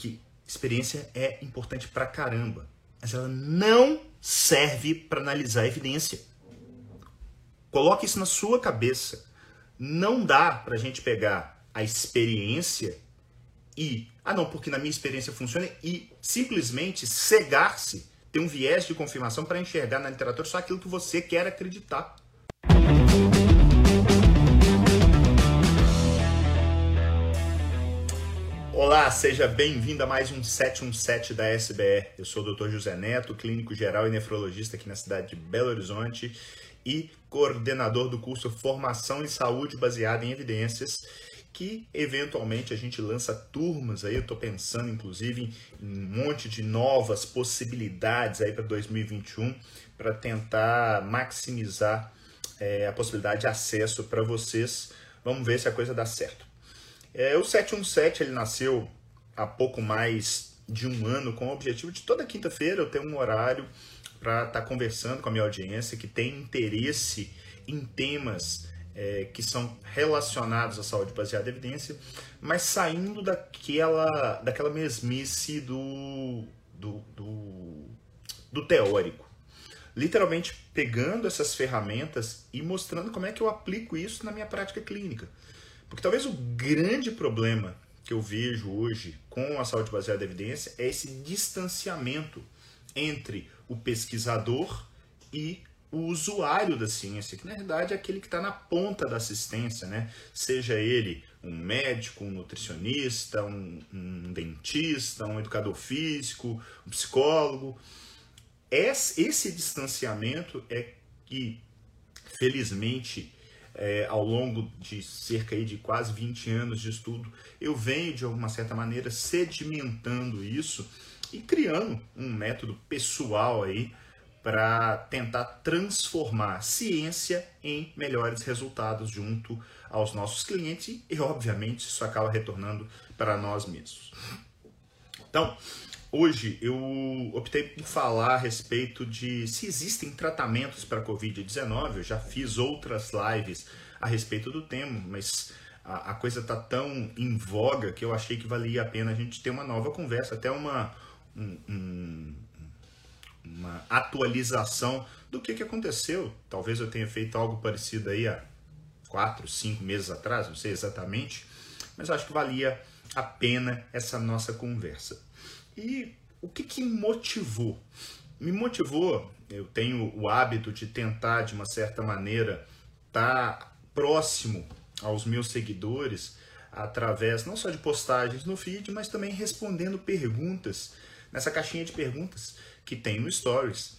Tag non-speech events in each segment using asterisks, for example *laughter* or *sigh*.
que experiência é importante pra caramba, mas ela não serve para analisar a evidência. Coloque isso na sua cabeça. Não dá para a gente pegar a experiência e, ah não, porque na minha experiência funciona, e simplesmente cegar-se, ter um viés de confirmação para enxergar na literatura só aquilo que você quer acreditar. Olá, seja bem-vindo a mais um 717 da SBR. Eu sou o Dr. José Neto, clínico geral e nefrologista aqui na cidade de Belo Horizonte e coordenador do curso Formação em Saúde baseada em Evidências, que eventualmente a gente lança turmas aí, eu estou pensando inclusive em um monte de novas possibilidades aí para 2021 para tentar maximizar é, a possibilidade de acesso para vocês. Vamos ver se a coisa dá certo. É, o 717 ele nasceu há pouco mais de um ano com o objetivo de toda quinta-feira eu ter um horário para estar tá conversando com a minha audiência que tem interesse em temas é, que são relacionados à saúde baseada em evidência, mas saindo daquela, daquela mesmice do, do, do, do teórico. Literalmente pegando essas ferramentas e mostrando como é que eu aplico isso na minha prática clínica. Porque talvez o grande problema que eu vejo hoje com a saúde baseada em evidência é esse distanciamento entre o pesquisador e o usuário da ciência, que na verdade é aquele que está na ponta da assistência, né? Seja ele um médico, um nutricionista, um, um dentista, um educador físico, um psicólogo. Esse, esse distanciamento é que, felizmente, é, ao longo de cerca de quase 20 anos de estudo, eu venho, de alguma certa maneira, sedimentando isso e criando um método pessoal aí para tentar transformar ciência em melhores resultados junto aos nossos clientes e, obviamente, isso acaba retornando para nós mesmos. Então, hoje eu optei por falar a respeito de se existem tratamentos para Covid-19. Eu já fiz outras lives a respeito do tema, mas a, a coisa está tão em voga que eu achei que valia a pena a gente ter uma nova conversa, até uma, um, um, uma atualização do que, que aconteceu. Talvez eu tenha feito algo parecido aí há quatro, cinco meses atrás, não sei exatamente, mas acho que valia a pena essa nossa conversa. E o que, que motivou? Me motivou, eu tenho o hábito de tentar, de uma certa maneira, estar tá próximo aos meus seguidores através não só de postagens no feed, mas também respondendo perguntas nessa caixinha de perguntas que tem no Stories.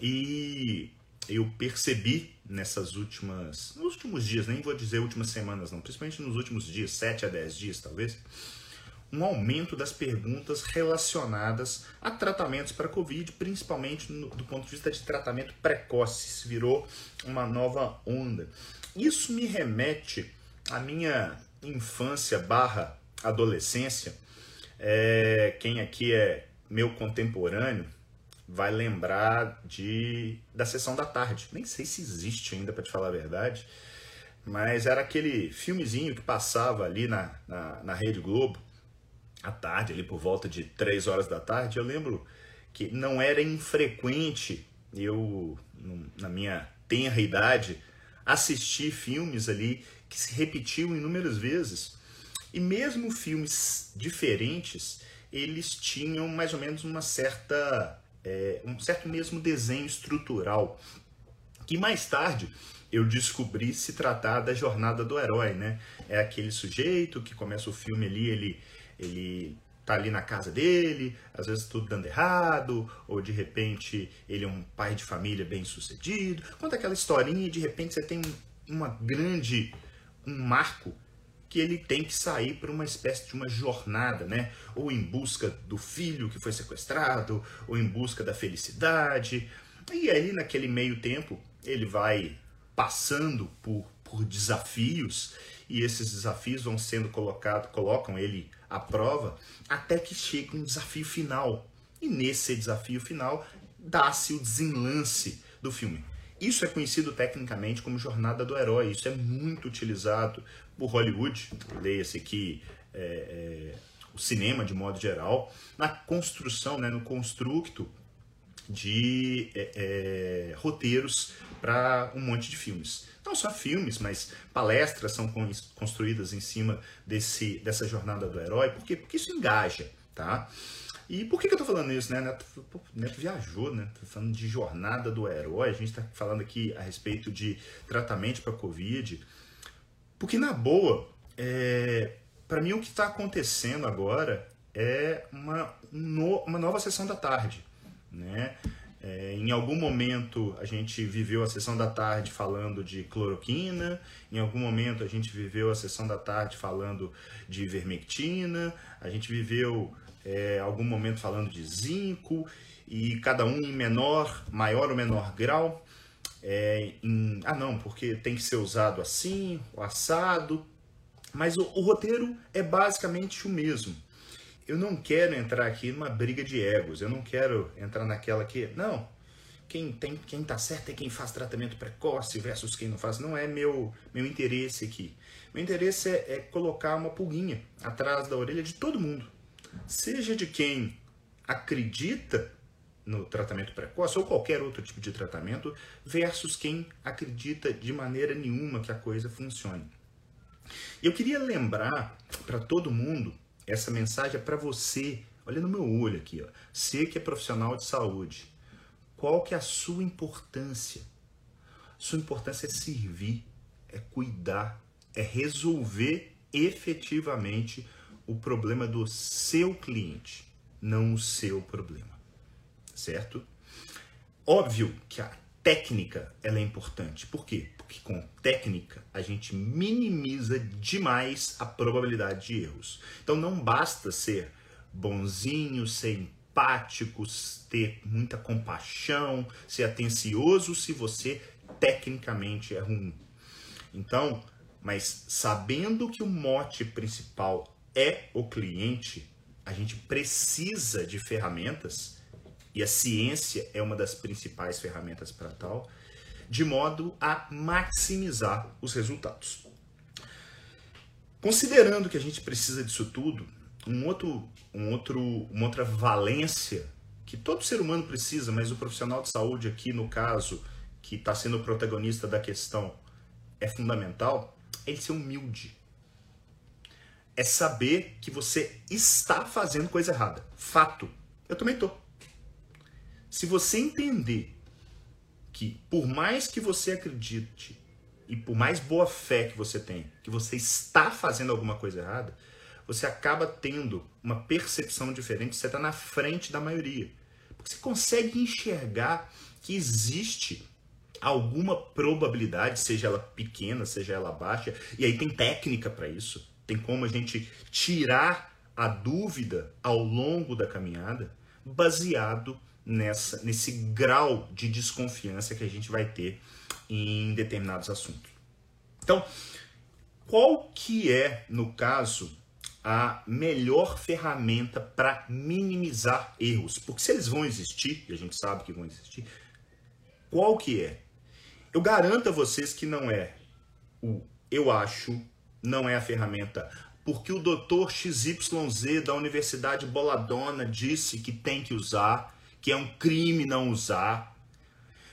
E eu percebi nessas últimas, nos últimos dias, nem vou dizer últimas semanas não, principalmente nos últimos dias, 7 a 10 dias talvez, um aumento das perguntas relacionadas a tratamentos para Covid, principalmente no, do ponto de vista de tratamento precoce. Isso virou uma nova onda. Isso me remete à minha infância barra adolescência, é, quem aqui é meu contemporâneo vai lembrar de da sessão da tarde. Nem sei se existe ainda, para te falar a verdade, mas era aquele filmezinho que passava ali na, na, na Rede Globo, à tarde, ali por volta de 3 horas da tarde. Eu lembro que não era infrequente eu, na minha tenra idade, assistir filmes ali que se repetiam inúmeras vezes e mesmo filmes diferentes, eles tinham mais ou menos uma certa, é, um certo mesmo desenho estrutural, que mais tarde eu descobri se tratar da jornada do herói, né? É aquele sujeito que começa o filme ali, ele, ele tá ali na casa dele, às vezes tudo dando errado, ou de repente ele é um pai de família bem sucedido. Conta aquela historinha e de repente você tem uma grande, um marco que ele tem que sair para uma espécie de uma jornada, né? Ou em busca do filho que foi sequestrado, ou em busca da felicidade. E aí, naquele meio tempo, ele vai passando por, por desafios, e esses desafios vão sendo colocados, colocam ele à prova, até que chega um desafio final. E nesse desafio final, dá-se o desenlace do filme. Isso é conhecido tecnicamente como jornada do herói. Isso é muito utilizado por Hollywood. Leia-se aqui é, é, o cinema de modo geral, na construção, né, no construto de é, é, roteiros para um monte de filmes. Não só filmes, mas palestras são construídas em cima desse, dessa jornada do herói. Por quê? Porque isso engaja, tá? E por que, que eu tô falando isso, né? Neto, Neto viajou, né? Tô falando de jornada do herói. A gente está falando aqui a respeito de tratamento para Covid. Porque, na boa, é, para mim o que está acontecendo agora é uma, no, uma nova sessão da tarde, né? É, em algum momento a gente viveu a sessão da tarde falando de cloroquina, em algum momento a gente viveu a sessão da tarde falando de ivermectina, a gente viveu é, algum momento falando de zinco, e cada um em menor, maior ou menor grau. É, em, ah, não, porque tem que ser usado assim, o assado. Mas o, o roteiro é basicamente o mesmo. Eu não quero entrar aqui numa briga de egos, eu não quero entrar naquela que, não, quem tem quem tá certo é quem faz tratamento precoce versus quem não faz. Não é meu, meu interesse aqui. Meu interesse é, é colocar uma pulguinha atrás da orelha de todo mundo seja de quem acredita no tratamento precoce ou qualquer outro tipo de tratamento, versus quem acredita de maneira nenhuma que a coisa funcione. Eu queria lembrar para todo mundo, essa mensagem é para você, olha no meu olho aqui, ó. você que é profissional de saúde, qual que é a sua importância? Sua importância é servir, é cuidar, é resolver efetivamente o problema do seu cliente, não o seu problema. Certo? Óbvio que a técnica ela é importante. Por quê? Porque com técnica a gente minimiza demais a probabilidade de erros. Então não basta ser bonzinho, ser empático, ter muita compaixão, ser atencioso se você tecnicamente é ruim. Então, mas sabendo que o mote principal é o cliente, a gente precisa de ferramentas, e a ciência é uma das principais ferramentas para tal, de modo a maximizar os resultados. Considerando que a gente precisa disso tudo, um outro, um outro, uma outra valência que todo ser humano precisa, mas o profissional de saúde aqui, no caso, que está sendo o protagonista da questão, é fundamental, é ele ser humilde é saber que você está fazendo coisa errada. Fato. Eu também tô. Se você entender que por mais que você acredite e por mais boa fé que você tem, que você está fazendo alguma coisa errada, você acaba tendo uma percepção diferente, você está na frente da maioria. Porque você consegue enxergar que existe alguma probabilidade, seja ela pequena, seja ela baixa, e aí tem técnica para isso tem como a gente tirar a dúvida ao longo da caminhada, baseado nessa, nesse grau de desconfiança que a gente vai ter em determinados assuntos. Então, qual que é, no caso, a melhor ferramenta para minimizar erros? Porque se eles vão existir, e a gente sabe que vão existir, qual que é? Eu garanto a vocês que não é o eu acho, não é a ferramenta. Porque o doutor XYZ da Universidade Boladona disse que tem que usar, que é um crime não usar,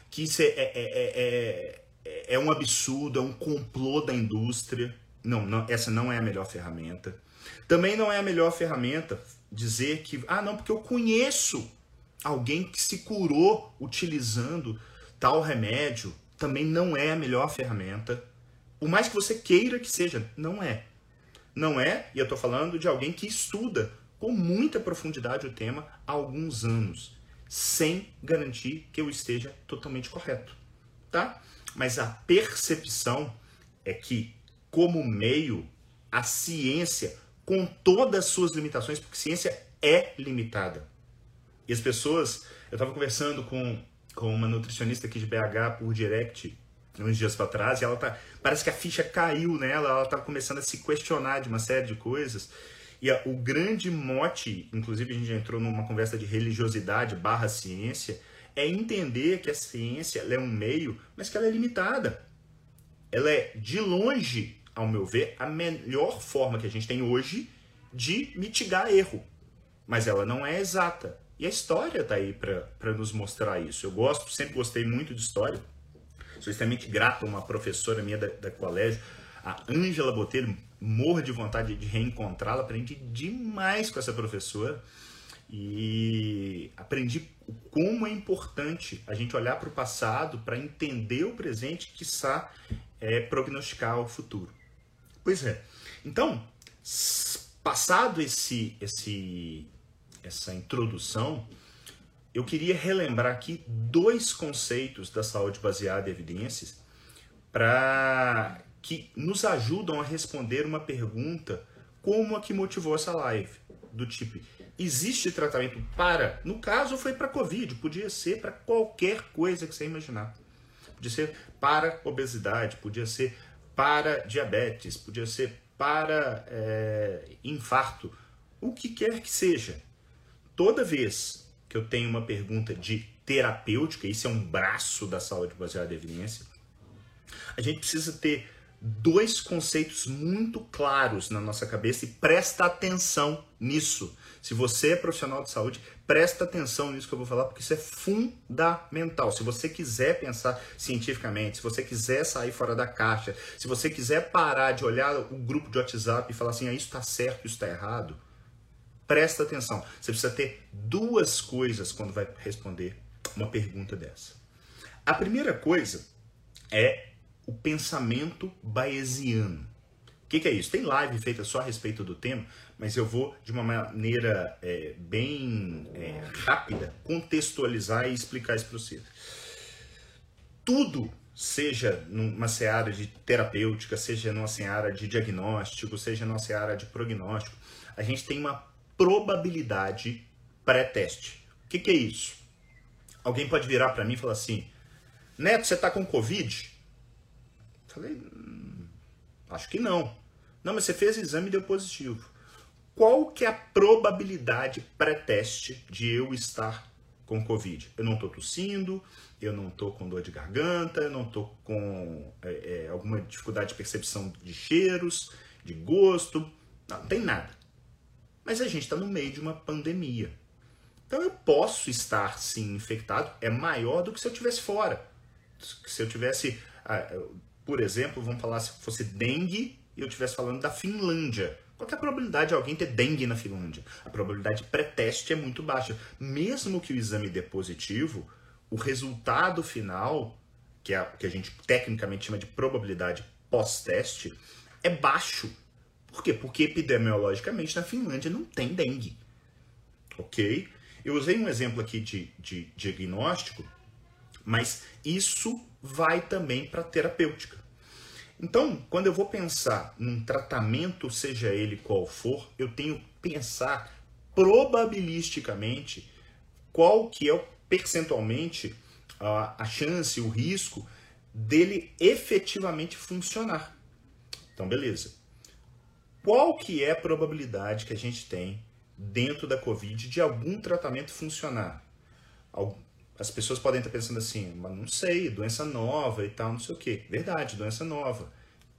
que isso é, é, é, é, é um absurdo, é um complô da indústria. Não, não, essa não é a melhor ferramenta. Também não é a melhor ferramenta dizer que, ah, não, porque eu conheço alguém que se curou utilizando tal remédio. Também não é a melhor ferramenta. Por mais que você queira que seja, não é. Não é, e eu estou falando de alguém que estuda com muita profundidade o tema há alguns anos, sem garantir que eu esteja totalmente correto, tá? Mas a percepção é que, como meio, a ciência, com todas as suas limitações, porque ciência é limitada. E as pessoas, eu estava conversando com, com uma nutricionista aqui de BH por direct uns dias para trás, e ela tá. Parece que a ficha caiu nela, ela tá começando a se questionar de uma série de coisas. E a, o grande mote, inclusive a gente entrou numa conversa de religiosidade barra ciência, é entender que a ciência é um meio, mas que ela é limitada. Ela é, de longe, ao meu ver, a melhor forma que a gente tem hoje de mitigar erro, mas ela não é exata. E a história está aí para nos mostrar isso. Eu gosto, sempre gostei muito de história. Sou extremamente grato a uma professora minha da, da colégio, a Ângela Botelho, morro de vontade de reencontrá-la. Aprendi demais com essa professora e aprendi como é importante a gente olhar para o passado para entender o presente, que está é, prognosticar o futuro. Pois é. Então, passado esse, esse, essa introdução, eu queria relembrar aqui dois conceitos da saúde baseada em evidências para que nos ajudam a responder uma pergunta como a que motivou essa live, do tipo, existe tratamento para, no caso foi para covid, podia ser para qualquer coisa que você imaginar. Podia ser para obesidade, podia ser para diabetes, podia ser para é, infarto, o que quer que seja. Toda vez que eu tenho uma pergunta de terapêutica, isso é um braço da saúde baseada em evidência, a gente precisa ter dois conceitos muito claros na nossa cabeça e presta atenção nisso. Se você é profissional de saúde, presta atenção nisso que eu vou falar, porque isso é fundamental. Se você quiser pensar cientificamente, se você quiser sair fora da caixa, se você quiser parar de olhar o grupo de WhatsApp e falar assim, ah, isso está certo, isso está errado, presta atenção. Você precisa ter duas coisas quando vai responder uma pergunta dessa. A primeira coisa é o pensamento bayesiano. O que, que, é isso? Tem live feita só a respeito do tema, mas eu vou, de uma maneira é, bem é, rápida, contextualizar e explicar isso para você. Tudo, seja numa seara de terapêutica, seja numa seara de diagnóstico, seja numa seara de prognóstico, a gente tem uma probabilidade pré-teste. O que, que é isso? Alguém pode virar para mim e falar assim: Neto, você está com Covid? Falei, hum, acho que não. Não, mas você fez exame e deu positivo. Qual que é a probabilidade pré-teste de eu estar com Covid? Eu não estou tossindo, eu não estou com dor de garganta, eu não estou com é, é, alguma dificuldade de percepção de cheiros, de gosto, não, não tem nada. Mas a gente está no meio de uma pandemia. Então eu posso estar sim infectado, é maior do que se eu tivesse fora. Se eu tivesse ah, por exemplo, vamos falar se fosse dengue e eu estivesse falando da Finlândia. Qual é a probabilidade de alguém ter dengue na Finlândia? A probabilidade pré-teste é muito baixa. Mesmo que o exame dê positivo, o resultado final, que é a, que a gente tecnicamente chama de probabilidade pós-teste, é baixo. Por quê? Porque epidemiologicamente na Finlândia não tem dengue. Ok? Eu usei um exemplo aqui de, de diagnóstico, mas isso vai também para a terapêutica. Então, quando eu vou pensar num tratamento, seja ele qual for, eu tenho que pensar probabilisticamente qual que é percentualmente a, chance, o risco dele efetivamente funcionar. Então, beleza. Qual que é a probabilidade que a gente tem dentro da COVID de algum tratamento funcionar? As pessoas podem estar pensando assim, mas não sei, doença nova e tal, não sei o quê. Verdade, doença nova.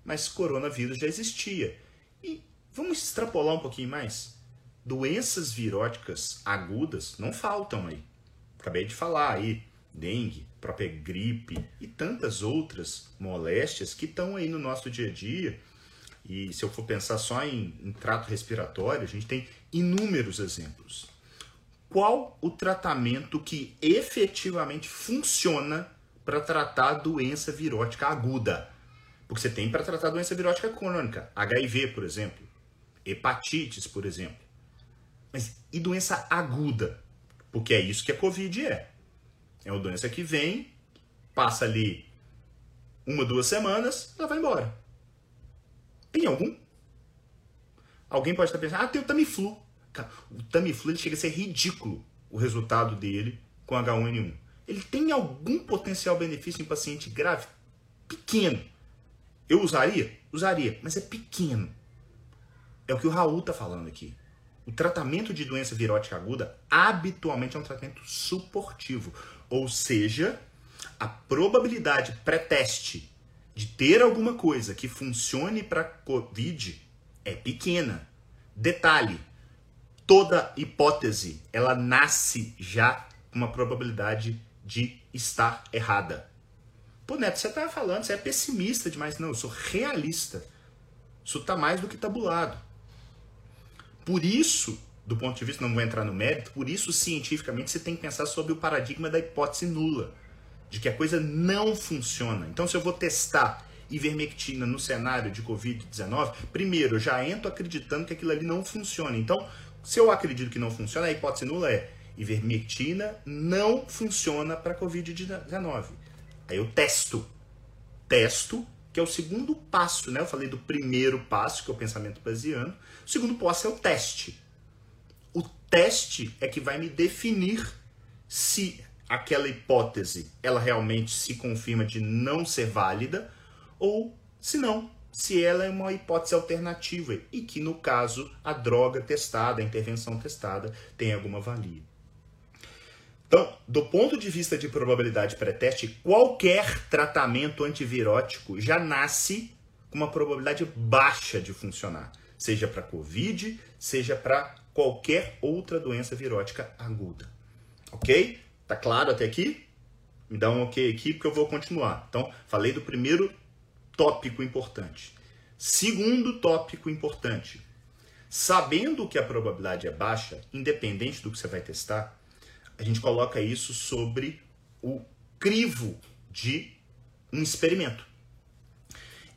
Mas coronavírus já existia. E vamos extrapolar um pouquinho mais. Doenças viróticas agudas não faltam aí. Acabei de falar aí, dengue, própria gripe e tantas outras moléstias que estão aí no nosso dia a dia. E se eu for pensar só em, em trato respiratório, a gente tem inúmeros exemplos qual o tratamento que efetivamente funciona para tratar doença virótica aguda. Porque você tem para tratar doença virótica crônica, HIV, por exemplo, hepatites, por exemplo. Mas e doença aguda? Porque é isso que a Covid é. É uma doença que vem, passa ali uma, duas semanas, ela vai embora. Tem algum? Alguém pode estar pensando, ah, tem o Tamiflu. O Tamiflu chega a ser ridículo o resultado dele com H1N1. Ele tem algum potencial benefício em paciente grave? Pequeno. Eu usaria? Usaria, mas é pequeno. É o que o Raul está falando aqui. O tratamento de doença virótica aguda habitualmente é um tratamento suportivo. Ou seja, a probabilidade pré-teste de ter alguma coisa que funcione para COVID é pequena. Detalhe, toda hipótese, ela nasce já com uma probabilidade de estar errada. Pô, Neto, você tá falando, você é pessimista demais. Não, eu sou realista. Isso tá mais do que tabulado. Por isso, do ponto de vista, não vou entrar no mérito, por isso, cientificamente, você tem que pensar sobre o paradigma da hipótese nula. De que a coisa não funciona. Então, se eu vou testar ivermectina no cenário de Covid-19, primeiro, eu já entro acreditando que aquilo ali não funciona. Então, se eu acredito que não funciona, a hipótese nula é ivermectina não funciona para Covid-19. Aí eu testo. Testo, que é o segundo passo, né? Eu falei do primeiro passo, que é o pensamento bayesiano. O segundo passo é o teste. O teste é que vai me definir se aquela hipótese ela realmente se confirma de não ser válida ou se não, se ela é uma hipótese alternativa e que no caso a droga testada, a intervenção testada tem alguma valia. Então, do ponto de vista de probabilidade pré-teste, qualquer tratamento antivirótico já nasce com uma probabilidade baixa de funcionar, seja para COVID, seja para qualquer outra doença virótica aguda. Ok? Tá claro até aqui? Me dá um ok aqui porque eu vou continuar. Então, falei do primeiro tópico importante. Segundo tópico importante. Sabendo que a probabilidade é baixa, independente do que você vai testar, a gente coloca isso sobre o crivo de um experimento.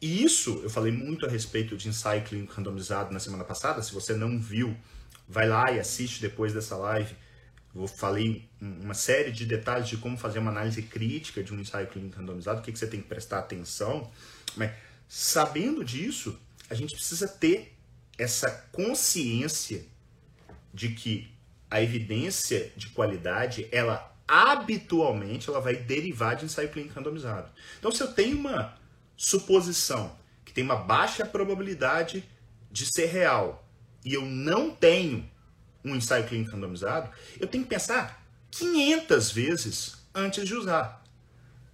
E isso, eu falei muito a respeito de ensaio clínico randomizado na semana passada. Se você não viu, vai lá e assiste depois dessa live. Eu falei uma série de detalhes de como fazer uma análise crítica de um ensaio clínico randomizado, o que, que você tem que prestar atenção. Mas sabendo disso, a gente precisa ter essa consciência de que a evidência de qualidade, ela habitualmente ela vai derivar de ensaio clínico randomizado. Então, se eu tenho uma suposição que tem uma baixa probabilidade de ser real e eu não tenho um ensaio clínico randomizado, eu tenho que pensar 500 vezes antes de usar.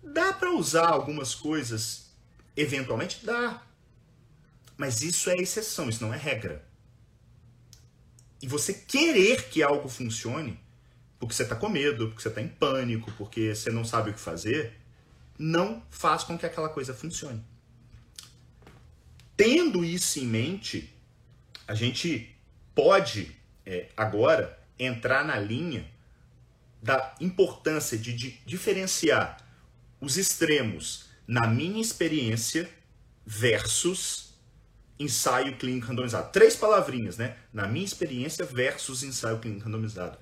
Dá para usar algumas coisas eventualmente? Dá. Mas isso é exceção, isso não é regra e você querer que algo funcione, porque você está com medo, porque você está em pânico, porque você não sabe o que fazer, não faz com que aquela coisa funcione. Tendo isso em mente, a gente pode é, agora entrar na linha da importância de, de diferenciar os extremos na minha experiência versus ensaio clínico randomizado. Três palavrinhas, né? Na minha experiência versus ensaio clínico randomizado.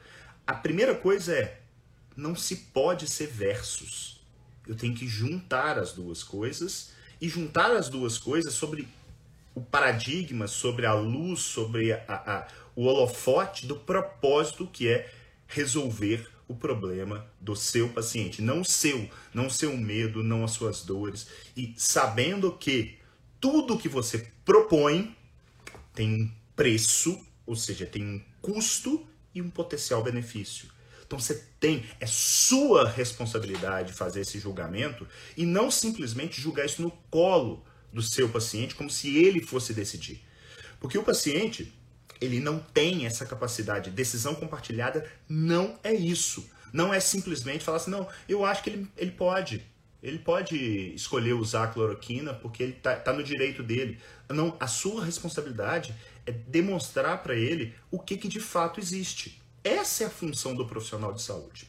A primeira coisa é, não se pode ser versus. Eu tenho que juntar as duas coisas e juntar as duas coisas sobre o paradigma, sobre a luz, sobre a, a, o holofote do propósito que é resolver o problema do seu paciente, não seu, não seu medo, não as suas dores, e sabendo que tudo que você propõe tem um preço, ou seja, tem um custo e um potencial benefício. Então você tem, é sua responsabilidade fazer esse julgamento e não simplesmente julgar isso no colo do seu paciente como se ele fosse decidir. Porque o paciente, ele não tem essa capacidade. Decisão compartilhada não é isso. Não é simplesmente falar assim, não, eu acho que ele, ele pode ele pode escolher usar a cloroquina porque ele está tá no direito dele. Não, a sua responsabilidade é demonstrar para ele o que, que de fato existe. Essa é a função do profissional de saúde.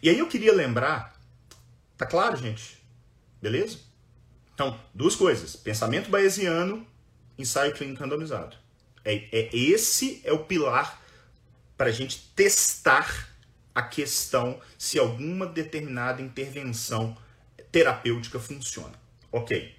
E aí eu queria lembrar, tá claro, gente? Beleza? Então, duas coisas: pensamento bayesiano, ensaio clínico randomizado. É, é esse é o pilar para a gente testar a questão se alguma determinada intervenção terapêutica funciona. Ok.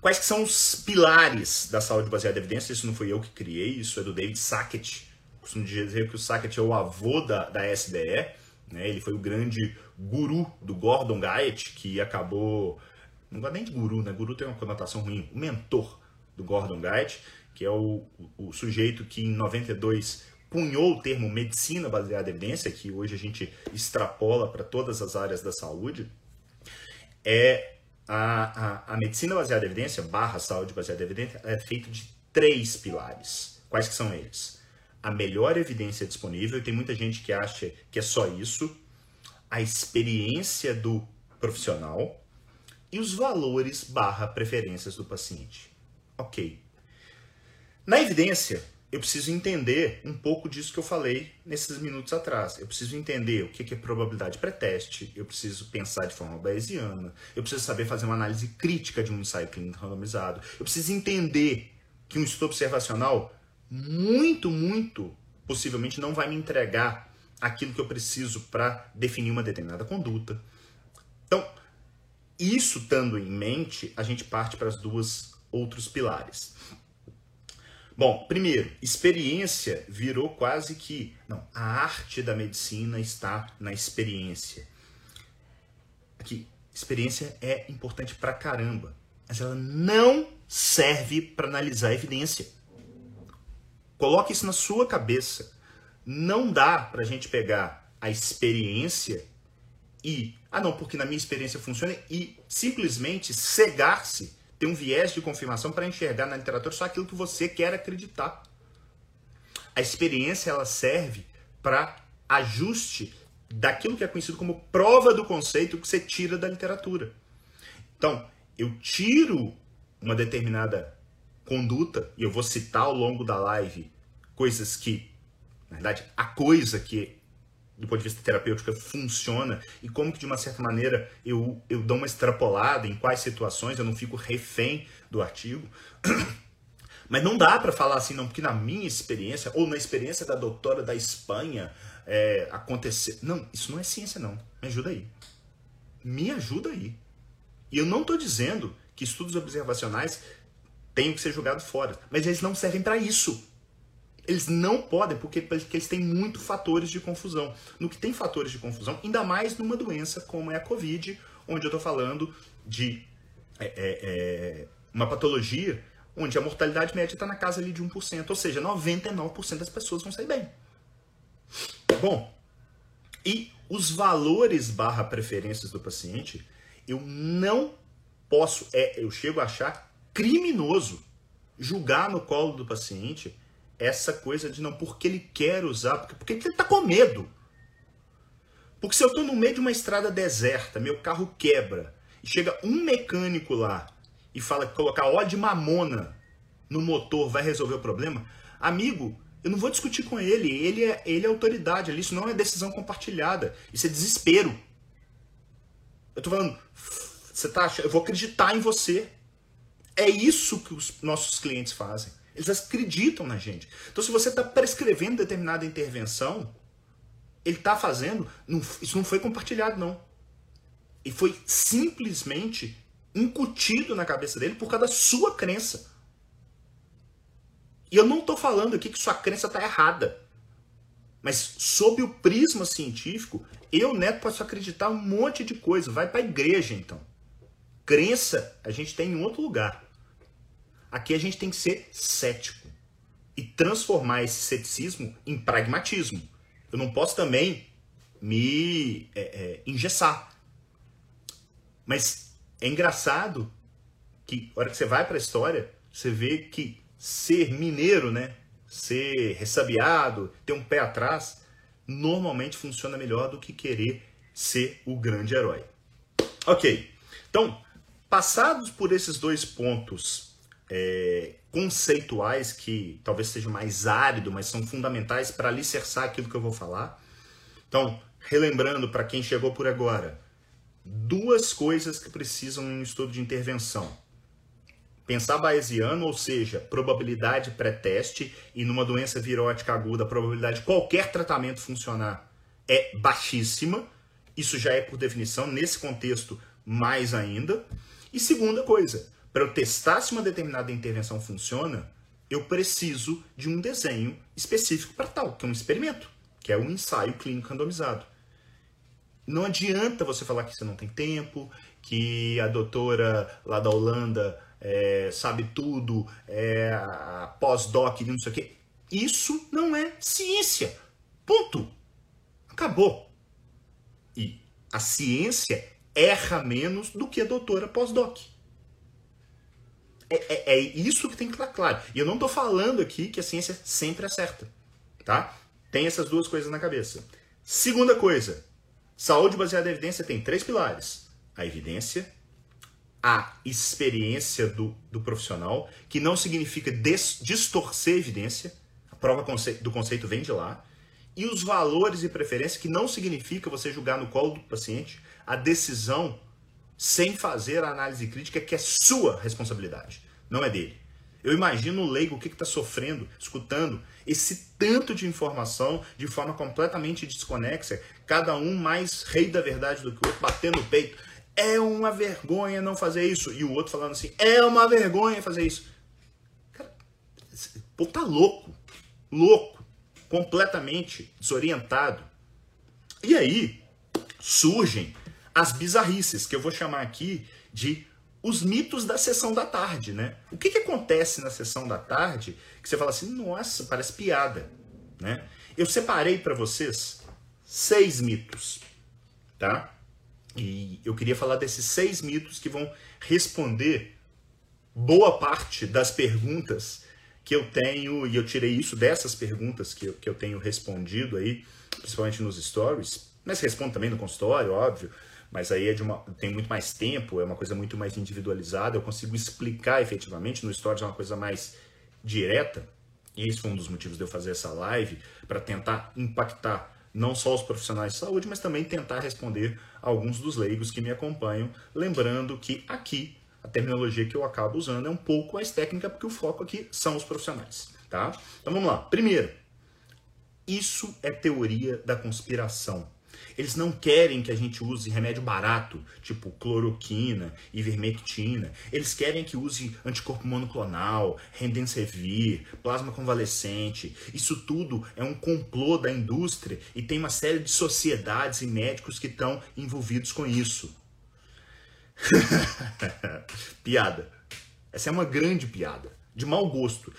Quais que são os pilares da saúde baseada em evidência? Isso não fui eu que criei, isso é do David Sackett. Costumo dizer que o Sackett é o avô da, da SBE, né? ele foi o grande guru do Gordon Guyatt, que acabou... Não gosto nem de guru, né? Guru tem uma conotação ruim. O mentor do Gordon Guyatt, que é o, o, sujeito que em 92 cunhou o termo medicina baseada em evidência, que hoje a gente extrapola para todas as áreas da saúde, é a, a, a, medicina baseada em evidência, barra saúde baseada em evidência, é feita de três pilares. Quais que são eles? A melhor evidência disponível, e tem muita gente que acha que é só isso, a experiência do profissional e os valores barra preferências do paciente. Ok. Na evidência, eu preciso entender um pouco disso que eu falei nesses minutos atrás. Eu preciso entender o que é probabilidade pré-teste, eu preciso pensar de forma bayesiana, eu preciso saber fazer uma análise crítica de um ensaio clínico randomizado, eu preciso entender que um estudo observacional muito, muito possivelmente não vai me entregar aquilo que eu preciso para definir uma determinada conduta. Então, isso estando em mente, a gente parte para as duas outros pilares. Bom, primeiro, experiência virou quase que. Não, a arte da medicina está na experiência. Aqui, experiência é importante pra caramba, mas ela não serve para analisar a evidência. Coloque isso na sua cabeça. Não dá para a gente pegar a experiência e. Ah, não, porque na minha experiência funciona e simplesmente cegar-se ter um viés de confirmação para enxergar na literatura só aquilo que você quer acreditar. A experiência ela serve para ajuste daquilo que é conhecido como prova do conceito que você tira da literatura. Então, eu tiro uma determinada conduta, e eu vou citar ao longo da live coisas que, na verdade, a coisa que do ponto de vista terapêutico funciona e como que de uma certa maneira eu, eu dou uma extrapolada em quais situações eu não fico refém do artigo. *coughs* Mas não dá para falar assim, não, porque na minha experiência, ou na experiência da doutora da Espanha, é. Não, isso não é ciência, não. Me ajuda aí. Me ajuda aí. E eu não estou dizendo que estudos observacionais tenham que ser jogados fora, mas eles não servem para isso. Eles não podem, porque, porque eles têm muito fatores de confusão. No que tem fatores de confusão, ainda mais numa doença como é a Covid, onde eu estou falando de é, é, é, uma patologia onde a mortalidade média está na casa ali de 1%, ou seja, 99% das pessoas vão sair bem. Bom, e os valores barra preferências do paciente, eu não posso, é, eu chego a achar criminoso julgar no colo do paciente essa coisa de não, porque ele quer usar, porque, porque ele está com medo. Porque se eu estou no meio de uma estrada deserta, meu carro quebra, e chega um mecânico lá e fala que colocar óleo de mamona no motor vai resolver o problema, amigo, eu não vou discutir com ele. Ele é, ele é autoridade ali. Isso não é decisão compartilhada. Isso é desespero. Eu tô falando, você tá achando, eu vou acreditar em você. É isso que os nossos clientes fazem. Eles acreditam na gente. Então, se você está prescrevendo determinada intervenção, ele está fazendo, não, isso não foi compartilhado, não. E foi simplesmente incutido na cabeça dele por causa da sua crença. E eu não estou falando aqui que sua crença está errada. Mas sob o prisma científico, eu, Neto, posso acreditar um monte de coisa. Vai para a igreja, então. Crença a gente tem em outro lugar. Aqui a gente tem que ser cético e transformar esse ceticismo em pragmatismo. Eu não posso também me é, é, engessar. Mas é engraçado que, a hora que você vai para a história, você vê que ser mineiro, né, ser ressabiado, ter um pé atrás, normalmente funciona melhor do que querer ser o grande herói. Ok, então, passados por esses dois pontos é, conceituais que talvez seja mais árido, mas são fundamentais para alicerçar aquilo que eu vou falar. Então, relembrando para quem chegou por agora, duas coisas que precisam em um estudo de intervenção. Pensar bayesiano, ou seja, probabilidade pré-teste, e numa doença virótica aguda, a probabilidade de qualquer tratamento funcionar é baixíssima. Isso já é por definição, nesse contexto, mais ainda. E segunda coisa, para eu testar se uma determinada intervenção funciona, eu preciso de um desenho específico para tal, que é um experimento, que é um ensaio clínico randomizado. Não adianta você falar que você não tem tempo, que a doutora lá da Holanda é, sabe tudo, é a pós-doc, não sei o quê. Isso não é ciência. Ponto. Acabou. E a ciência erra menos do que a doutora pós-doc. É, é, é isso que tem que estar claro. E eu não estou falando aqui que a ciência sempre acerta, tá? Tem essas duas coisas na cabeça. Segunda coisa, saúde baseada em evidência tem três pilares: a evidência, a experiência do, do profissional, que não significa des, distorcer a evidência, a prova do conceito vem de lá, e os valores e preferências, que não significa você julgar no colo do paciente a decisão sem fazer a análise crítica, que é sua responsabilidade, não é dele. Eu imagino o leigo o que está sofrendo, escutando esse tanto de informação de forma completamente desconexa, cada um mais rei da verdade do que o outro, batendo no peito. É uma vergonha não fazer isso. E o outro falando assim, é uma vergonha fazer isso. Cara, pô, tá louco. Louco. Completamente desorientado. E aí surgem as bizarrices, que eu vou chamar aqui de os mitos da sessão da tarde, né? O que, que acontece na sessão da tarde que você fala assim, nossa, parece piada, né? Eu separei para vocês seis mitos, tá? E eu queria falar desses seis mitos que vão responder boa parte das perguntas que eu tenho, e eu tirei isso dessas perguntas que eu, que eu tenho respondido aí, principalmente nos stories, mas respondo também no consultório, óbvio, mas aí é uma, tem muito mais tempo, é uma coisa muito mais individualizada, eu consigo explicar efetivamente, no Stories é uma coisa mais direta, e esse foi um dos motivos de eu fazer essa live, para tentar impactar não só os profissionais de saúde, mas também tentar responder alguns dos leigos que me acompanham, lembrando que aqui a terminologia que eu acabo usando é um pouco mais técnica, porque o foco aqui são os profissionais, tá? Então vamos lá. Primeiro, isso é teoria da conspiração. Eles não querem que a gente use remédio barato, tipo cloroquina, ivermectina. Eles querem que use anticorpo monoclonal, remdesivir, plasma convalescente. Isso tudo é um complô da indústria e tem uma série de sociedades e médicos que estão envolvidos com isso. *laughs* piada. Essa é uma grande piada, de mau gosto.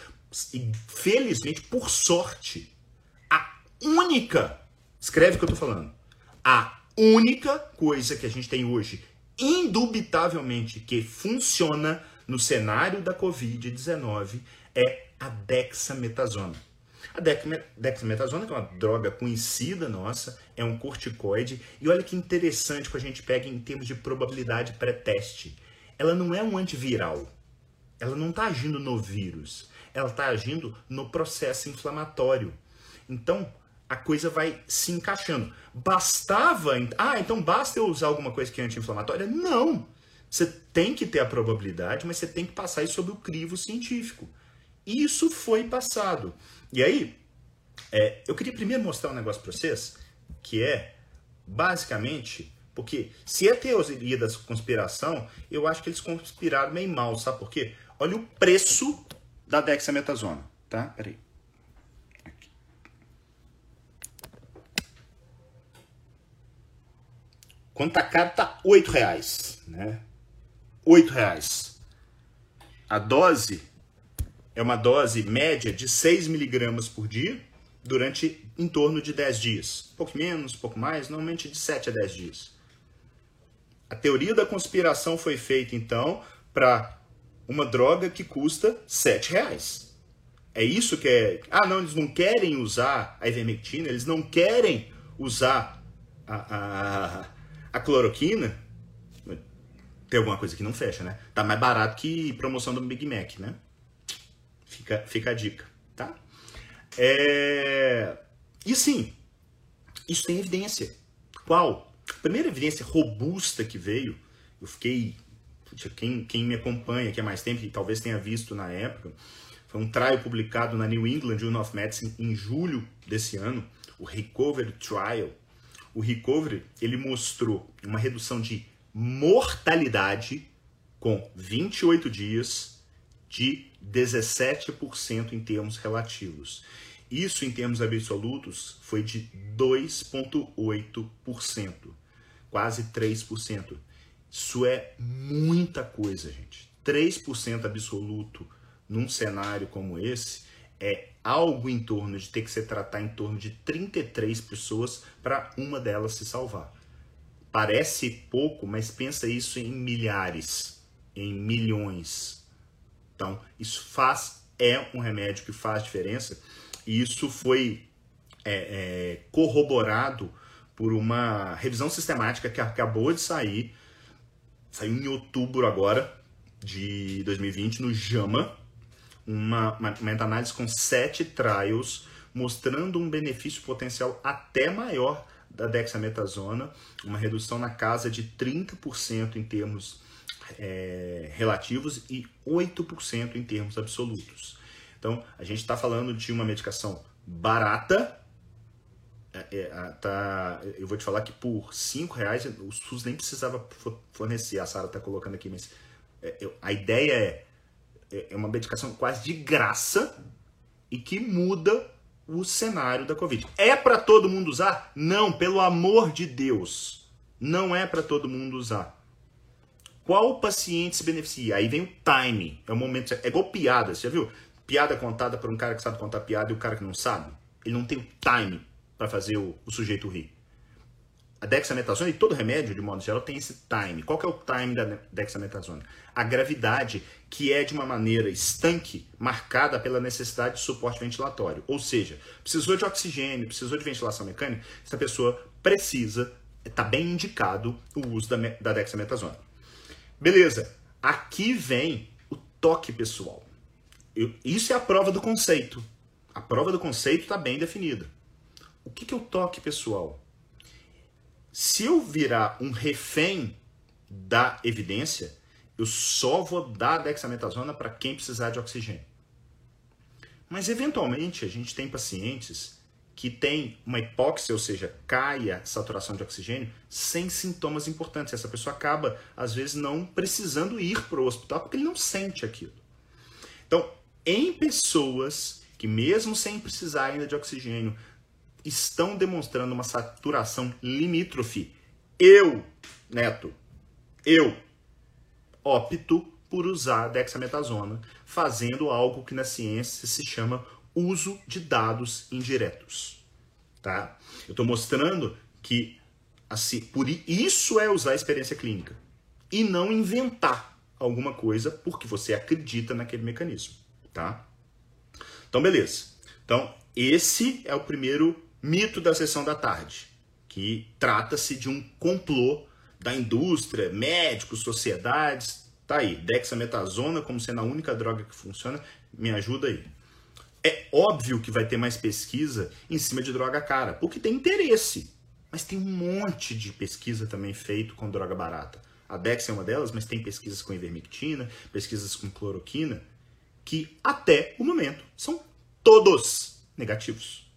E felizmente, por sorte, a única. Escreve o que eu tô falando a única coisa que a gente tem hoje, indubitavelmente, que funciona no cenário da Covid-19 é a dexametasona. A dexametasona, que é uma droga conhecida nossa, é um corticoide. E olha que interessante que a gente pega em termos de probabilidade pré-teste. Ela não é um antiviral. Ela não está agindo no vírus. Ela está agindo no processo inflamatório. Então, a coisa vai se encaixando. Bastava. Ah, então basta eu usar alguma coisa que é anti-inflamatória? Não! Você tem que ter a probabilidade, mas você tem que passar isso sobre o crivo científico. Isso foi passado. E aí, é, eu queria primeiro mostrar um negócio para vocês, que é basicamente. Porque se é teoria da conspiração, eu acho que eles conspiraram meio mal, sabe por quê? Olha o preço da dexametasona, tá? Peraí. Quando tá caro, tá 8 reais, né? 8 reais. A dose é uma dose média de 6 miligramas por dia durante em torno de 10 dias. Um pouco menos, um pouco mais, normalmente de 7 a 10 dias. A teoria da conspiração foi feita, então, para uma droga que custa 7 reais. É isso que é. Ah, não, eles não querem usar a ivermectina, eles não querem usar a, a, a cloroquina, tem alguma coisa que não fecha, né? Tá mais barato que promoção do Big Mac, né? Fica, fica a dica, tá? É... E sim, isso tem evidência. Qual? A primeira evidência robusta que veio, eu fiquei. Quem, quem me acompanha aqui há mais tempo, e talvez tenha visto na época, foi um trial publicado na New England Journal of Medicine em julho desse ano, o Recovery Trial o recovery ele mostrou uma redução de mortalidade com 28 dias de 17% em termos relativos. Isso em termos absolutos foi de 2,8%, quase 3%. Isso é muita coisa, gente. 3% absoluto num cenário como esse é algo em torno de ter que se tratar em torno de 33 pessoas para uma delas se salvar. Parece pouco, mas pensa isso em milhares, em milhões. Então, isso faz, é um remédio que faz diferença. E isso foi é, é, corroborado por uma revisão sistemática que acabou de sair, saiu em outubro agora de 2020 no JAMA, uma, uma meta-análise com sete trials mostrando um benefício potencial até maior da dexametasona, uma redução na casa de 30% em termos é, relativos e 8% em termos absolutos. Então, a gente está falando de uma medicação barata. É, é, tá, eu vou te falar que por 5 reais o SUS nem precisava fornecer. A Sara está colocando aqui, mas é, a ideia é, é, é uma medicação quase de graça e que muda o cenário da Covid. É para todo mundo usar? Não, pelo amor de Deus. Não é para todo mundo usar. Qual paciente se beneficia? Aí vem o time. É o momento. É igual piada, você já viu? Piada contada por um cara que sabe contar piada e o cara que não sabe. Ele não tem o time para fazer o, o, sujeito rir. A dexametasona e todo remédio, de modo geral, tem esse time. Qual que é o time da dexametasona? A gravidade, que é de uma maneira estanque, marcada pela necessidade de suporte ventilatório. Ou seja, precisou de oxigênio, precisou de ventilação mecânica, essa pessoa precisa, está bem indicado o uso da, da dexametasona. Beleza, aqui vem o toque pessoal. Eu, isso é a prova do conceito. A prova do conceito está bem definida. O que, que é o toque pessoal? Se eu virar um refém da evidência, eu só vou dar dexametasona para quem precisar de oxigênio. Mas eventualmente a gente tem pacientes que tem uma hipóxia, ou seja, cai a saturação de oxigênio, sem sintomas importantes. Essa pessoa acaba, às vezes, não precisando ir para o hospital porque ele não sente aquilo. Então, em pessoas que, mesmo sem precisar ainda de oxigênio, estão demonstrando uma saturação limítrofe, eu, Neto, eu opto por usar dexametasona, fazendo algo que na ciência se chama uso de dados indiretos. Tá? Eu estou mostrando que assim, por isso é usar a experiência clínica e não inventar alguma coisa porque você acredita naquele mecanismo, tá? Então, beleza. Então, esse é o primeiro mito da sessão da tarde, que trata-se de um complô da indústria, médicos, sociedades. Tá aí, dexametasona como sendo a única droga que funciona, me ajuda aí. É óbvio que vai ter mais pesquisa em cima de droga cara, porque tem interesse. Mas tem um monte de pesquisa também feito com droga barata. A Dex é uma delas, mas tem pesquisas com ivermectina, pesquisas com cloroquina, que até o momento são todos negativos.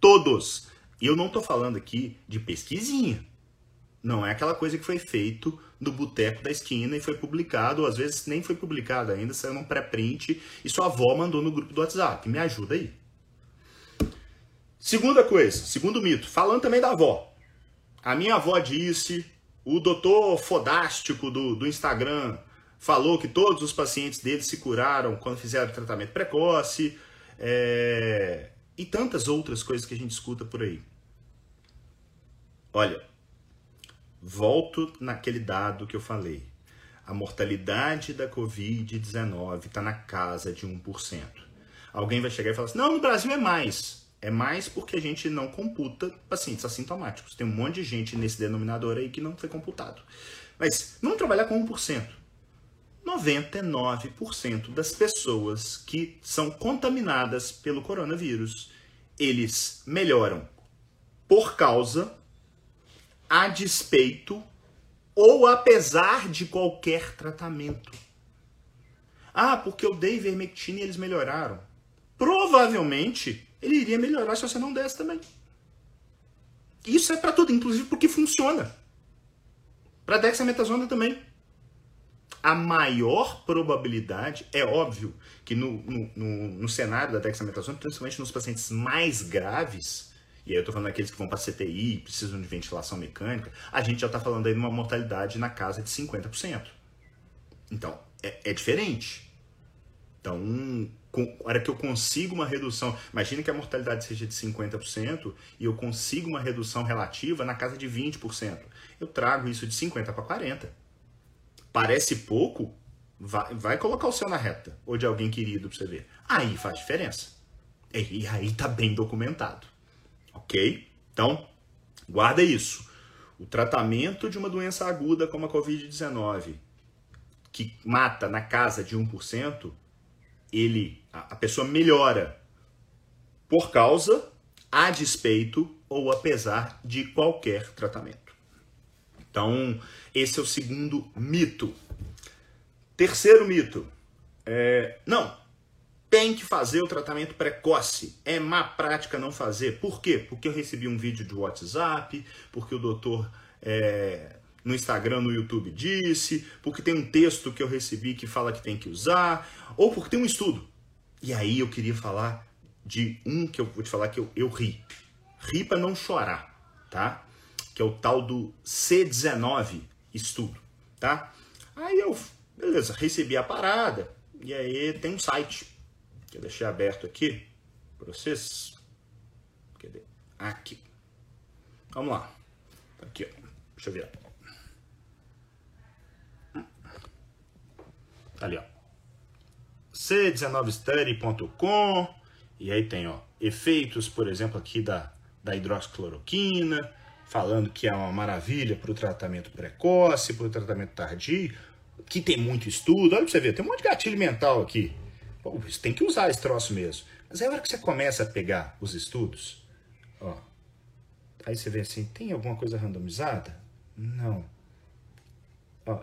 Todos. E eu não estou falando aqui de pesquisinha. Não é aquela coisa que foi feito no boteco da esquina e foi publicado, ou às vezes nem foi publicado ainda, saiu num pré-print e sua avó mandou no grupo do WhatsApp. Me ajuda aí. Segunda coisa, segundo mito, falando também da avó. A minha avó disse, o doutor fodástico do, do Instagram falou que todos os pacientes dele se curaram quando fizeram tratamento precoce, é... e tantas outras coisas que a gente escuta por aí. Olha, Volto naquele dado que eu falei. A mortalidade da Covid-19 está na casa de 1%. Alguém vai chegar e falar assim: não, no Brasil é mais. É mais porque a gente não computa pacientes assintomáticos. Tem um monte de gente nesse denominador aí que não foi computado. Mas vamos trabalhar com 1%. 99% das pessoas que são contaminadas pelo coronavírus, eles melhoram por causa a despeito ou apesar de qualquer tratamento. Ah, porque eu dei ivermectina e eles melhoraram. Provavelmente ele iria melhorar se você não desse também. Isso é para tudo, inclusive porque funciona. Para dexametasona também. A maior probabilidade, é óbvio que no, no, no, no cenário da dexametasona, principalmente nos pacientes mais graves, e aí eu estou falando daqueles que vão para CTI, precisam de ventilação mecânica, a gente já está falando aí de uma mortalidade na casa de 50%. Então, é, é diferente. Então, com, a hora que eu consigo uma redução, imagine que a mortalidade seja de 50% e eu consigo uma redução relativa na casa de 20%. Eu trago isso de 50% para 40%. Parece pouco? Vai, vai colocar o seu na reta, ou de alguém querido pra você ver. Aí faz diferença. E aí tá bem documentado. Ok? Então, guarda isso. O tratamento de uma doença aguda como a Covid-19, que mata na casa de 1%, ele, a pessoa melhora por causa, a despeito ou apesar de qualquer tratamento. Então, esse é o segundo mito. Terceiro mito. É, não, tem que fazer o tratamento precoce. É má prática não fazer. Por quê? Porque eu recebi um vídeo de WhatsApp, porque o doutor é, no Instagram, no YouTube disse, porque tem um texto que eu recebi que fala que tem que usar, ou porque tem um estudo. E aí eu queria falar de um que eu vou te falar que eu, eu ri. Ri para não chorar, tá? Que é o tal do C19 estudo, tá? Aí eu, beleza, recebi a parada, e aí tem um site que eu deixei aberto aqui para vocês. Cadê? Aqui. Vamos lá. Aqui, ó. Deixa eu virar. Ali, ó. c19study.com e aí tem, ó, efeitos, por exemplo, aqui da, da hidroxicloroquina, falando que é uma maravilha para o tratamento precoce, para o tratamento tardio, que tem muito estudo. Olha para você ver, tem um monte de gatilho mental aqui. Pô, você tem que usar esse troço mesmo. Mas é a hora que você começa a pegar os estudos, ó, aí você vê assim, tem alguma coisa randomizada? Não. Ó,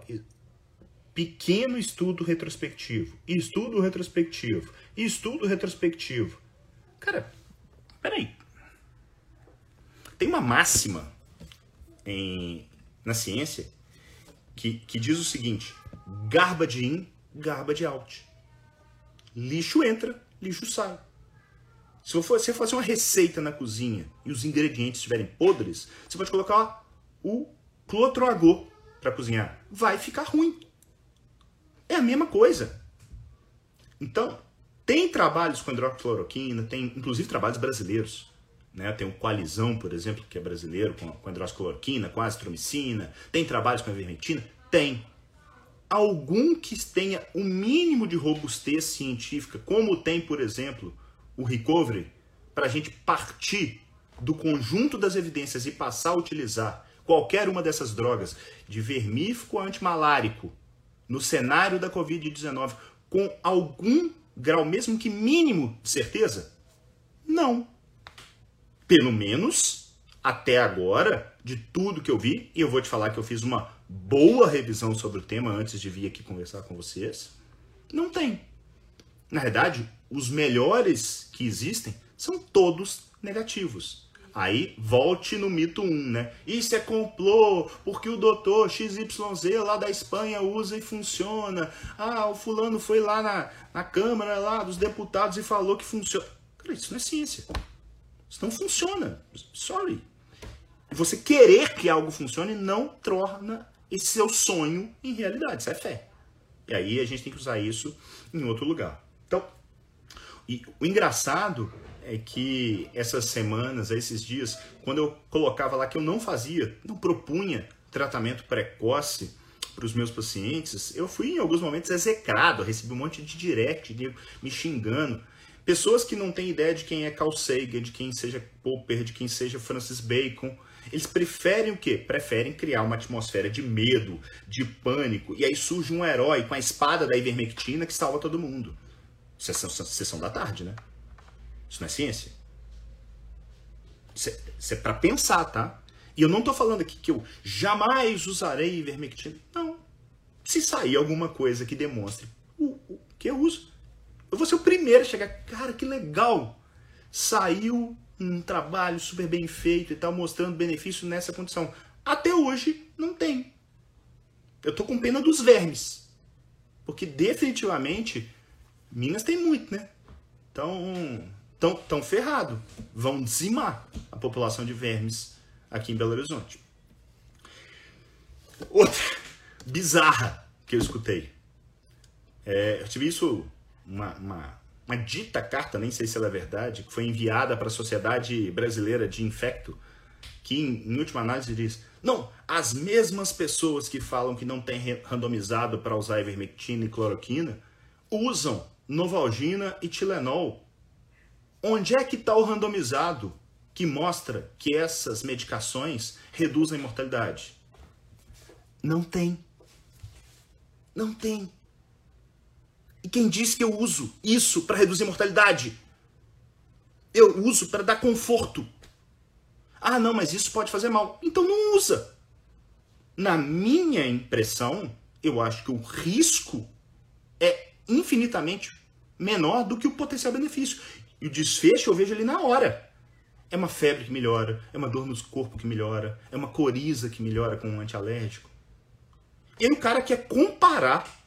pequeno estudo retrospectivo, estudo retrospectivo, estudo retrospectivo. Cara, peraí. Tem uma máxima em, na ciência que, que diz o seguinte: garbage in, garbage out. Lixo entra, lixo sai. Se você fazer uma receita na cozinha e os ingredientes estiverem podres, você pode colocar o clotroagô para cozinhar. Vai ficar ruim. É a mesma coisa. Então, tem trabalhos com hidroxicloroquina, tem inclusive trabalhos brasileiros. Né? Tem o Coalizão, por exemplo, que é brasileiro, com, com hidroxicloroquina, com azitromicina. Tem trabalhos com a ivermectina? Tem algum que tenha o um mínimo de robustez científica, como tem, por exemplo, o Recovery, para a gente partir do conjunto das evidências e passar a utilizar qualquer uma dessas drogas, de vermífugo a antimalárico, no cenário da Covid-19, com algum grau, mesmo que mínimo, de certeza? Não. Pelo menos até agora, de tudo que eu vi, e eu vou te falar que eu fiz uma boa revisão sobre o tema antes de vir aqui conversar com vocês, não tem. Na verdade, os melhores que existem são todos negativos. Aí volte no mito 1, né? Isso é complô, porque o doutor XYZ lá da Espanha usa e funciona. Ah, o fulano foi lá na, na Câmara lá dos deputados e falou que funciona. Cara, isso não é ciência. Isso não funciona. Sorry. Você querer que algo funcione não torna esse seu sonho em realidade. Isso é fé. E aí a gente tem que usar isso em outro lugar. Então, o engraçado é que essas semanas, esses dias, quando eu colocava lá que eu não fazia, não propunha tratamento precoce para os meus pacientes, eu fui em alguns momentos execrado, recebi um monte de direct me xingando. Pessoas que não têm ideia de quem é Carl Sagan, de quem seja Popper, de quem seja Francis Bacon, eles preferem o quê? Preferem criar uma atmosfera de medo, de pânico, e aí surge um herói com a espada da ivermectina que salva todo mundo. Sessão, sessão da tarde, né? Isso não é ciência? Isso é, isso é para pensar, tá? E eu não estou falando aqui que eu jamais usarei ivermectina. Não. Se sair alguma coisa que demonstre o, o que eu uso, eu vou ser o primeiro a chegar. Cara, que legal! Saiu um trabalho super bem feito e tal, mostrando benefício nessa condição. Até hoje não tem. Eu tô com pena dos vermes. Porque definitivamente Minas tem muito, né? Então, tão, tão ferrado. Vão dizimar a população de vermes aqui em Belo Horizonte. Outra bizarra que eu escutei. É, eu tive isso, uma, uma, uma, dita carta, nem sei se ela é verdade, que foi enviada para a Sociedade Brasileira de Infecto, que em, em última análise diz: Não, as mesmas pessoas que falam que não tem randomizado para usar ivermectina e cloroquina usam Novalgina e Tilenol. Onde é que está o randomizado que mostra que essas medicações reduzem mortalidade? Não tem. Não tem. E quem disse que eu uso isso para reduzir mortalidade? Eu uso para dar conforto. Ah, não, mas isso pode fazer mal. Então não usa. Na minha impressão, eu acho que o risco é infinitamente menor do que o potencial benefício. E o desfecho eu vejo ali na hora. É uma febre que melhora, é uma dor no corpo que melhora, é uma coriza que melhora com um antialérgico. E aí o cara quer comparar.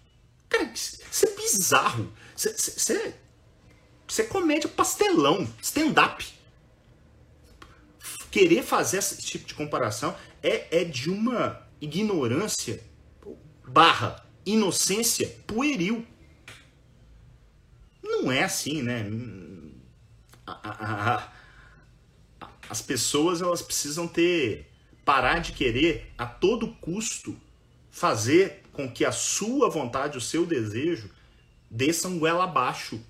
Cara, isso é bizarro. Isso é, isso é comédia pastelão, stand-up. Querer fazer esse tipo de comparação é, é de uma ignorância barra inocência pueril. Não é assim, né? as pessoas elas precisam ter parar de querer a todo custo fazer com que a sua vontade, o seu desejo desçam goela abaixo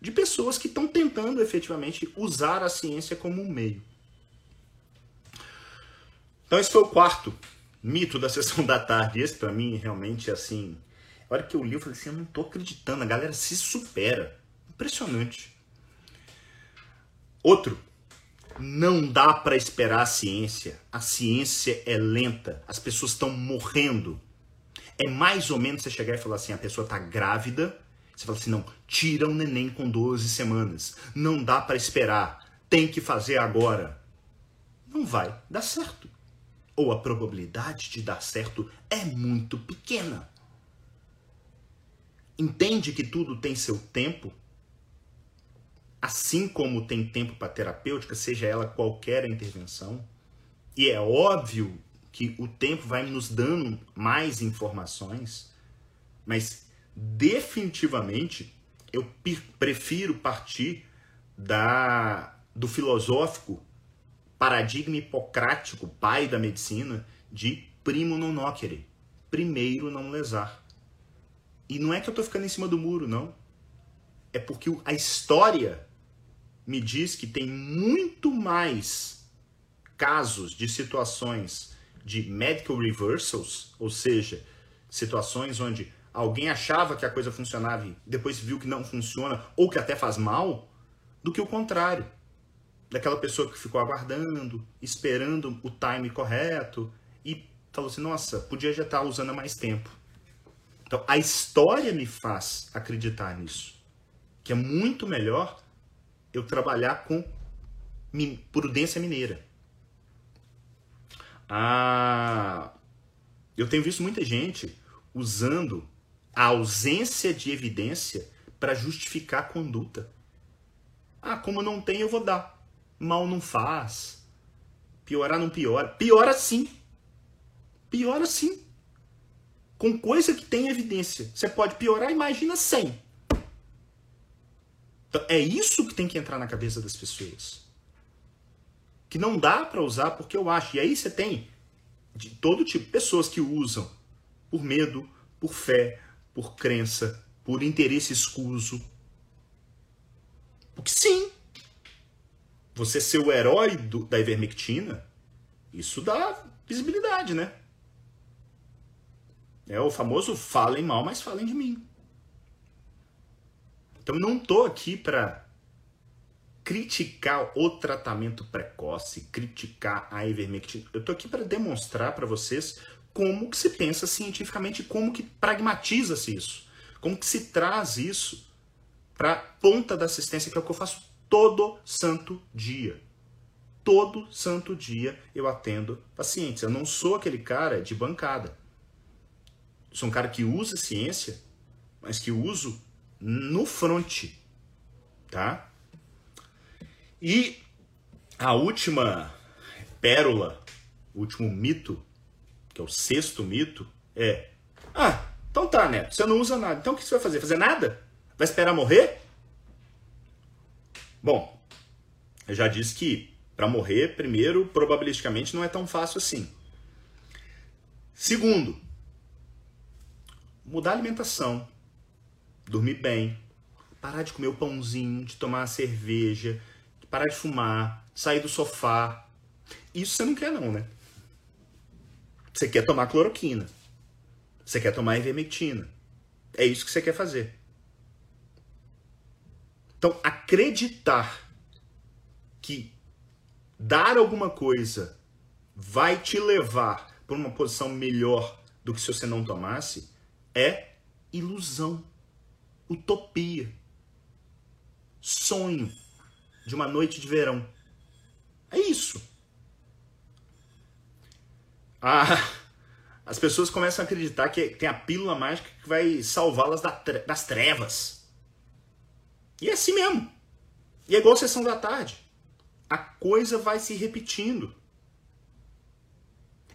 de pessoas que estão tentando efetivamente usar a ciência como um meio. Então esse foi o quarto mito da sessão da tarde. Esse para mim realmente é assim. A hora que eu li, eu falei assim, eu não tô acreditando, a galera se supera. Impressionante. Outro, não dá para esperar a ciência. A ciência é lenta. As pessoas estão morrendo. É mais ou menos você chegar e falar assim: a pessoa está grávida. Você fala assim: não, tira um neném com 12 semanas. Não dá para esperar. Tem que fazer agora. Não vai dar certo. Ou a probabilidade de dar certo é muito pequena. Entende que tudo tem seu tempo? assim como tem tempo para terapêutica, seja ela qualquer intervenção, e é óbvio que o tempo vai nos dando mais informações, mas definitivamente eu prefiro partir da do filosófico paradigma hipocrático, pai da medicina, de primo non nocere, primeiro não lesar. E não é que eu estou ficando em cima do muro, não. É porque a história me diz que tem muito mais casos de situações de medical reversals, ou seja, situações onde alguém achava que a coisa funcionava e depois viu que não funciona ou que até faz mal, do que o contrário. Daquela pessoa que ficou aguardando, esperando o time correto e falou assim: nossa, podia já estar usando há mais tempo. Então a história me faz acreditar nisso, que é muito melhor eu trabalhar com prudência mineira. Ah, eu tenho visto muita gente usando a ausência de evidência para justificar a conduta. Ah, como não tem, eu vou dar. Mal não faz. Piorar não piora. Piora sim. Piora sim. Com coisa que tem evidência. Você pode piorar, imagina sem. Então, é isso que tem que entrar na cabeça das pessoas. Que não dá para usar porque eu acho. E aí você tem de todo tipo, pessoas que usam por medo, por fé, por crença, por interesse escuso. Porque sim, você ser o herói do, da ivermectina, isso dá visibilidade, né? É o famoso falem mal, mas falem de mim. Então eu não estou aqui para criticar o tratamento precoce, criticar a ivermectina. Eu estou aqui para demonstrar para vocês como que se pensa cientificamente, como que pragmatiza-se isso, como que se traz isso para ponta da assistência, que é o que eu faço todo santo dia. Todo santo dia eu atendo pacientes. Eu não sou aquele cara de bancada. Eu sou um cara que usa ciência, mas que uso no front, tá? E a última pérola, o último mito, que é o sexto mito, é: Ah, então tá, né? Você não usa nada. Então o que você vai fazer? Fazer nada? Vai esperar morrer? Bom, eu já disse que para morrer, primeiro, probabilisticamente não é tão fácil assim. Segundo, mudar a alimentação, dormir bem, parar de comer o pãozinho, de tomar a cerveja, parar de fumar, sair do sofá. Isso você não quer não, né? Você quer tomar cloroquina. Você quer tomar ivermectina. É isso que você quer fazer. Então, acreditar que dar alguma coisa vai te levar para uma posição melhor do que se você não tomasse é ilusão, utopia, sonho de uma noite de verão. É isso. As pessoas começam a acreditar que tem a pílula mágica que vai salvá-las das trevas. E é assim mesmo. E é igual a sessão da tarde. A coisa vai se repetindo.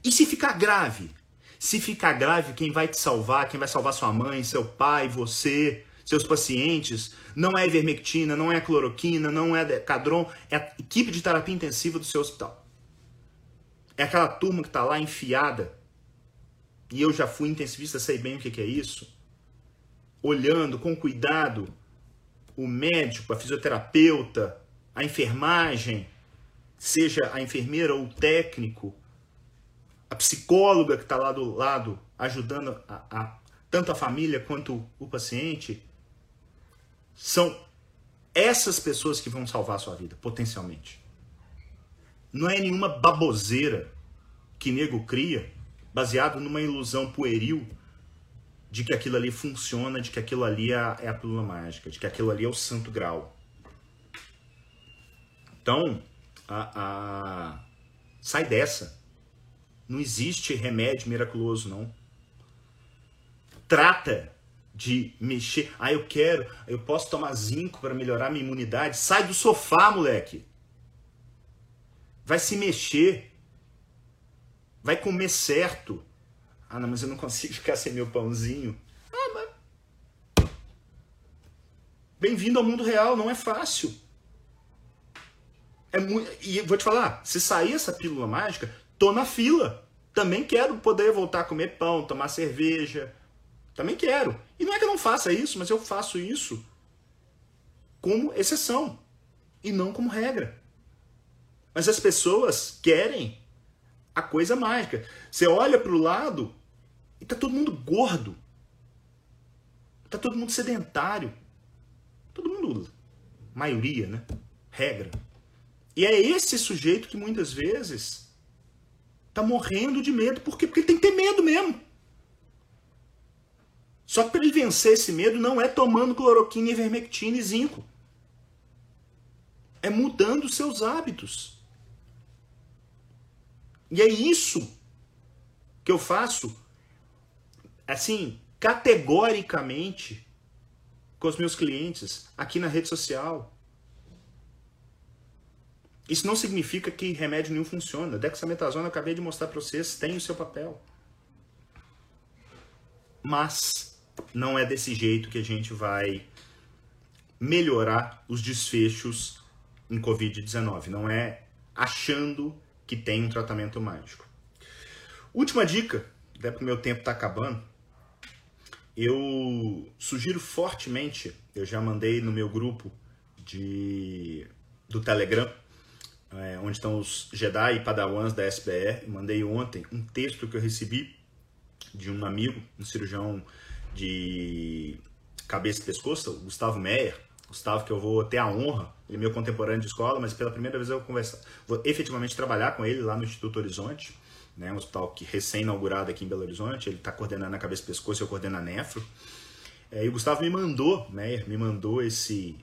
E se ficar grave? Se ficar grave, quem vai te salvar, quem vai salvar sua mãe, seu pai, você, seus pacientes, não é ivermectina, não é cloroquina, não é cadron, é a equipe de terapia intensiva do seu hospital. É aquela turma que está lá enfiada. E eu já fui intensivista, sei bem o que é isso. Olhando com cuidado o médico, a fisioterapeuta, a enfermagem, seja a enfermeira ou o técnico, a psicóloga que está lá do lado ajudando a, a, tanto a família quanto o paciente, são essas pessoas que vão salvar a sua vida, potencialmente. Não é nenhuma baboseira que nego cria, baseado numa ilusão pueril de que aquilo ali funciona, de que aquilo ali é a, é pílula mágica, de que aquilo ali é o santo grau. Então, a, a... sai dessa. Não existe remédio miraculoso, não. Trata de mexer. Ah, eu quero, eu posso tomar zinco para melhorar minha imunidade. Sai do sofá, moleque. Vai se mexer. Vai comer certo. Ah, não, mas eu não consigo *laughs* ficar sem meu pãozinho. Ah, mas. Bem-vindo ao mundo real, não é fácil. É muito... E vou te falar, se sair essa pílula mágica, tô na fila. Também quero poder voltar a comer pão, tomar cerveja. Também quero. E não é que eu não faça isso, mas eu faço isso como exceção e não como regra. Mas as pessoas querem a coisa mágica. Você olha para o lado, e tá todo mundo gordo. Tá todo mundo sedentário. Todo mundo, maioria, né? Regra. E é esse sujeito que muitas vezes tá morrendo de medo. Por quê? Porque ele tem que ter medo mesmo. Só que para ele vencer esse medo não é tomando cloroquina, ivermectina e zinco. É mudando seus hábitos. E é isso que eu faço assim, categoricamente com os meus clientes aqui na rede social. Isso não significa que remédio nenhum funciona. Dexametasona, eu acabei de mostrar para vocês, tem o seu papel. Mas não é desse jeito que a gente vai melhorar os desfechos em Covid-19. Não é achando que tem um tratamento mágico. Última dica, até porque meu tempo está acabando eu sugiro fortemente, eu já mandei no meu grupo de, do Telegram, é, onde estão os Jedi e Padawans da SBR, mandei ontem um texto que eu recebi de um amigo, um cirurgião de cabeça e pescoço, o Gustavo Meyer, Gustavo, que eu vou ter a honra, ele é meu contemporâneo de escola, mas pela primeira vez eu vou conversar, vou efetivamente trabalhar com ele lá no Instituto Horizonte né, um hospital que recém-inaugurado aqui em Belo Horizonte, ele está coordenando a cabeça e pescoço, eu coordeno a nefro. É, e o Gustavo me mandou, né, me mandou esse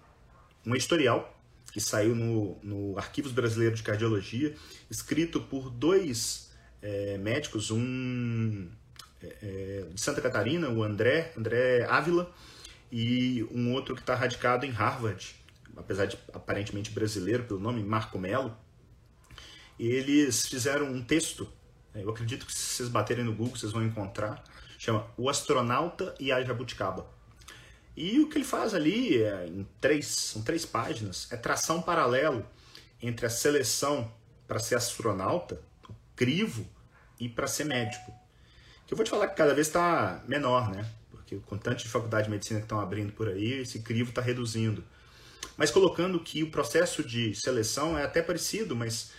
um editorial que saiu no, no Arquivos Brasileiros de Cardiologia, escrito por dois é, médicos, um é, é de Santa Catarina, o André, André Ávila, e um outro que está radicado em Harvard, apesar de aparentemente brasileiro pelo nome, Marco Melo. Eles fizeram um texto é, eu acredito que se vocês baterem no Google, vocês vão encontrar. Chama O Astronauta e a Jabuticaba. E o que ele faz ali, é, em três, são três páginas, é traçar um paralelo entre a seleção para ser astronauta, o crivo, e para ser médico. Que eu vou te falar que cada vez está menor, né? Porque com tanto de faculdade de medicina que estão abrindo por aí, esse crivo está reduzindo. Mas colocando que o processo de seleção é até parecido, mas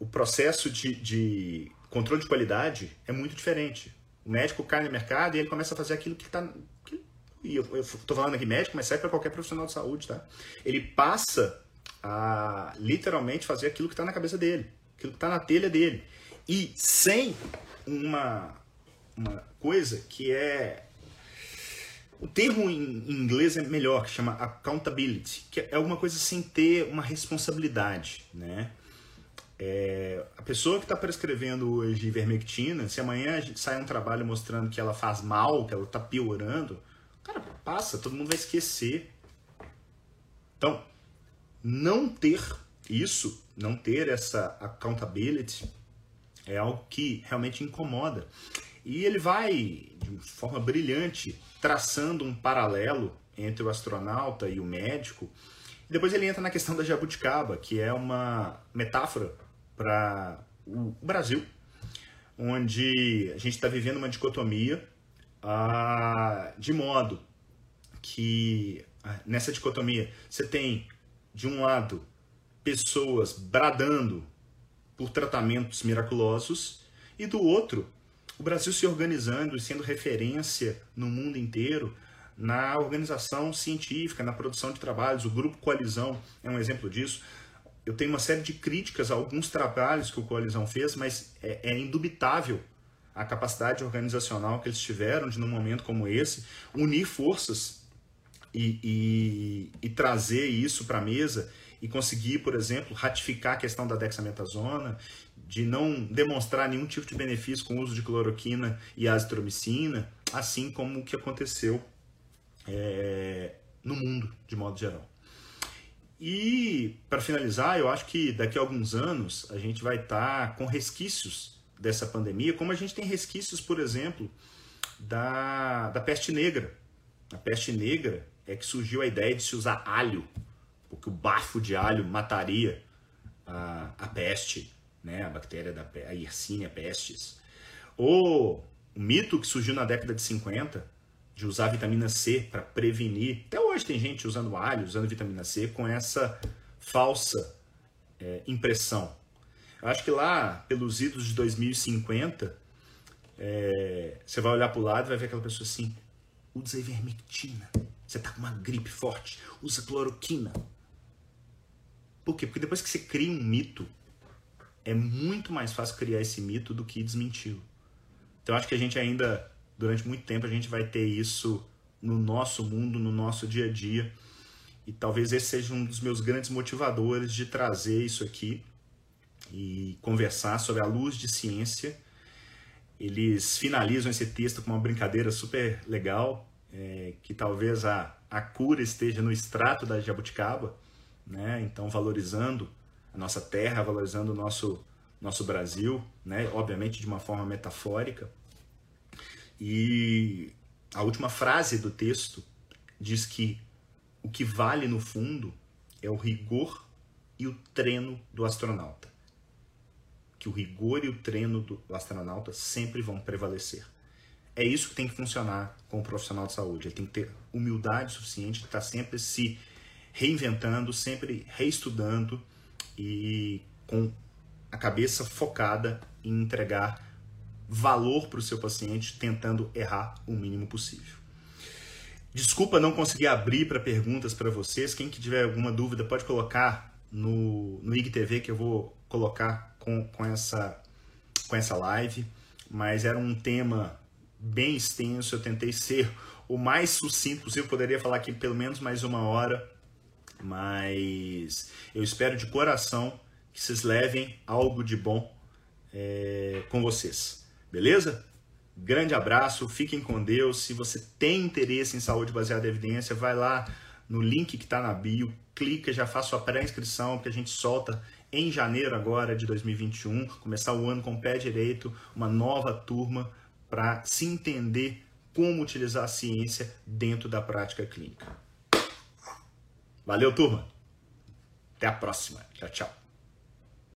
o processo de, de controle de qualidade é muito diferente. O médico cai no mercado e ele começa a fazer aquilo que está. E eu estou falando aqui médico, mas serve para qualquer profissional de saúde, tá? Ele passa a literalmente fazer aquilo que está na cabeça dele, aquilo que está na telha dele. E sem uma, uma coisa que é. O termo em inglês é melhor, que chama accountability, que é alguma coisa sem ter uma responsabilidade, né? É, a pessoa que está prescrevendo hoje ivermectina, se amanhã sai um trabalho mostrando que ela faz mal, que ela está piorando, cara, passa, todo mundo vai esquecer. Então, não ter isso, não ter essa accountability, é algo que realmente incomoda. E ele vai, de forma brilhante, traçando um paralelo entre o astronauta e o médico. E depois ele entra na questão da jabuticaba, que é uma metáfora para o Brasil, onde a gente está vivendo uma dicotomia ah, de modo que ah, nessa dicotomia você tem, de um lado, pessoas bradando por tratamentos miraculosos e do outro, o Brasil se organizando e sendo referência no mundo inteiro na organização científica, na produção de trabalhos. O Grupo Coalizão é um exemplo disso eu tenho uma série de críticas a alguns trabalhos que o Coalizão fez, mas é, é indubitável a capacidade organizacional que eles tiveram de, num momento como esse, unir forças e, e, e trazer isso para a mesa e conseguir, por exemplo, ratificar a questão da dexametasona, de não demonstrar nenhum tipo de benefício com o uso de cloroquina e azitromicina, assim como o que aconteceu é, no mundo, de modo geral. E, para finalizar, eu acho que daqui a alguns anos a gente vai estar tá com resquícios dessa pandemia, como a gente tem resquícios, por exemplo, da, da peste negra. A peste negra é que surgiu a ideia de se usar alho, porque o bafo de alho mataria a, a peste, né, a bactéria da a Yersinia pestis. Ou o mito que surgiu na década de 50 de usar vitamina C para prevenir. Até hoje tem gente usando alho, usando vitamina C com essa falsa é, impressão. Eu acho que lá, pelos idos de 2050, é, você vai olhar para o lado e vai ver aquela pessoa assim: usa ivermectina. Você está com uma gripe forte, usa cloroquina. Por quê? Porque depois que você cria um mito, é muito mais fácil criar esse mito do que desmenti-lo. Então acho que a gente ainda durante muito tempo a gente vai ter isso no nosso mundo, no nosso dia a dia. E talvez esse seja um dos meus grandes motivadores de trazer isso aqui e conversar sobre a luz de ciência. Eles finalizam esse texto com uma brincadeira super legal, é, que talvez a, a cura esteja no extrato da jabuticaba, né? então valorizando a nossa terra, valorizando o nosso, nosso Brasil, né? obviamente de uma forma metafórica. E a última frase do texto diz que o que vale no fundo é o rigor e o treino do astronauta. Que o rigor e o treino do astronauta sempre vão prevalecer. É isso que tem que funcionar com o profissional de saúde. Ele tem que ter humildade suficiente estar sempre se reinventando, sempre reestudando e com a cabeça focada em entregar valor para o seu paciente, tentando errar o mínimo possível. Desculpa não conseguir abrir para perguntas para vocês. Quem que tiver alguma dúvida pode colocar no, no IGTV que eu vou colocar com, com, essa, com essa live. Mas era um tema bem extenso, eu tentei ser o mais sucinto possível. Poderia falar aqui pelo menos mais uma hora, mas eu espero de coração que vocês levem algo de bom é, com vocês. Beleza? Grande abraço, fiquem com Deus. Se você tem interesse em saúde baseada em evidência, vai lá no link que está na bio, clica, já faça sua pré-inscrição, que a gente solta em janeiro agora de 2021, começar o ano com o pé direito, uma nova turma para se entender como utilizar a ciência dentro da prática clínica. Valeu, turma. Até a próxima. Tchau, tchau.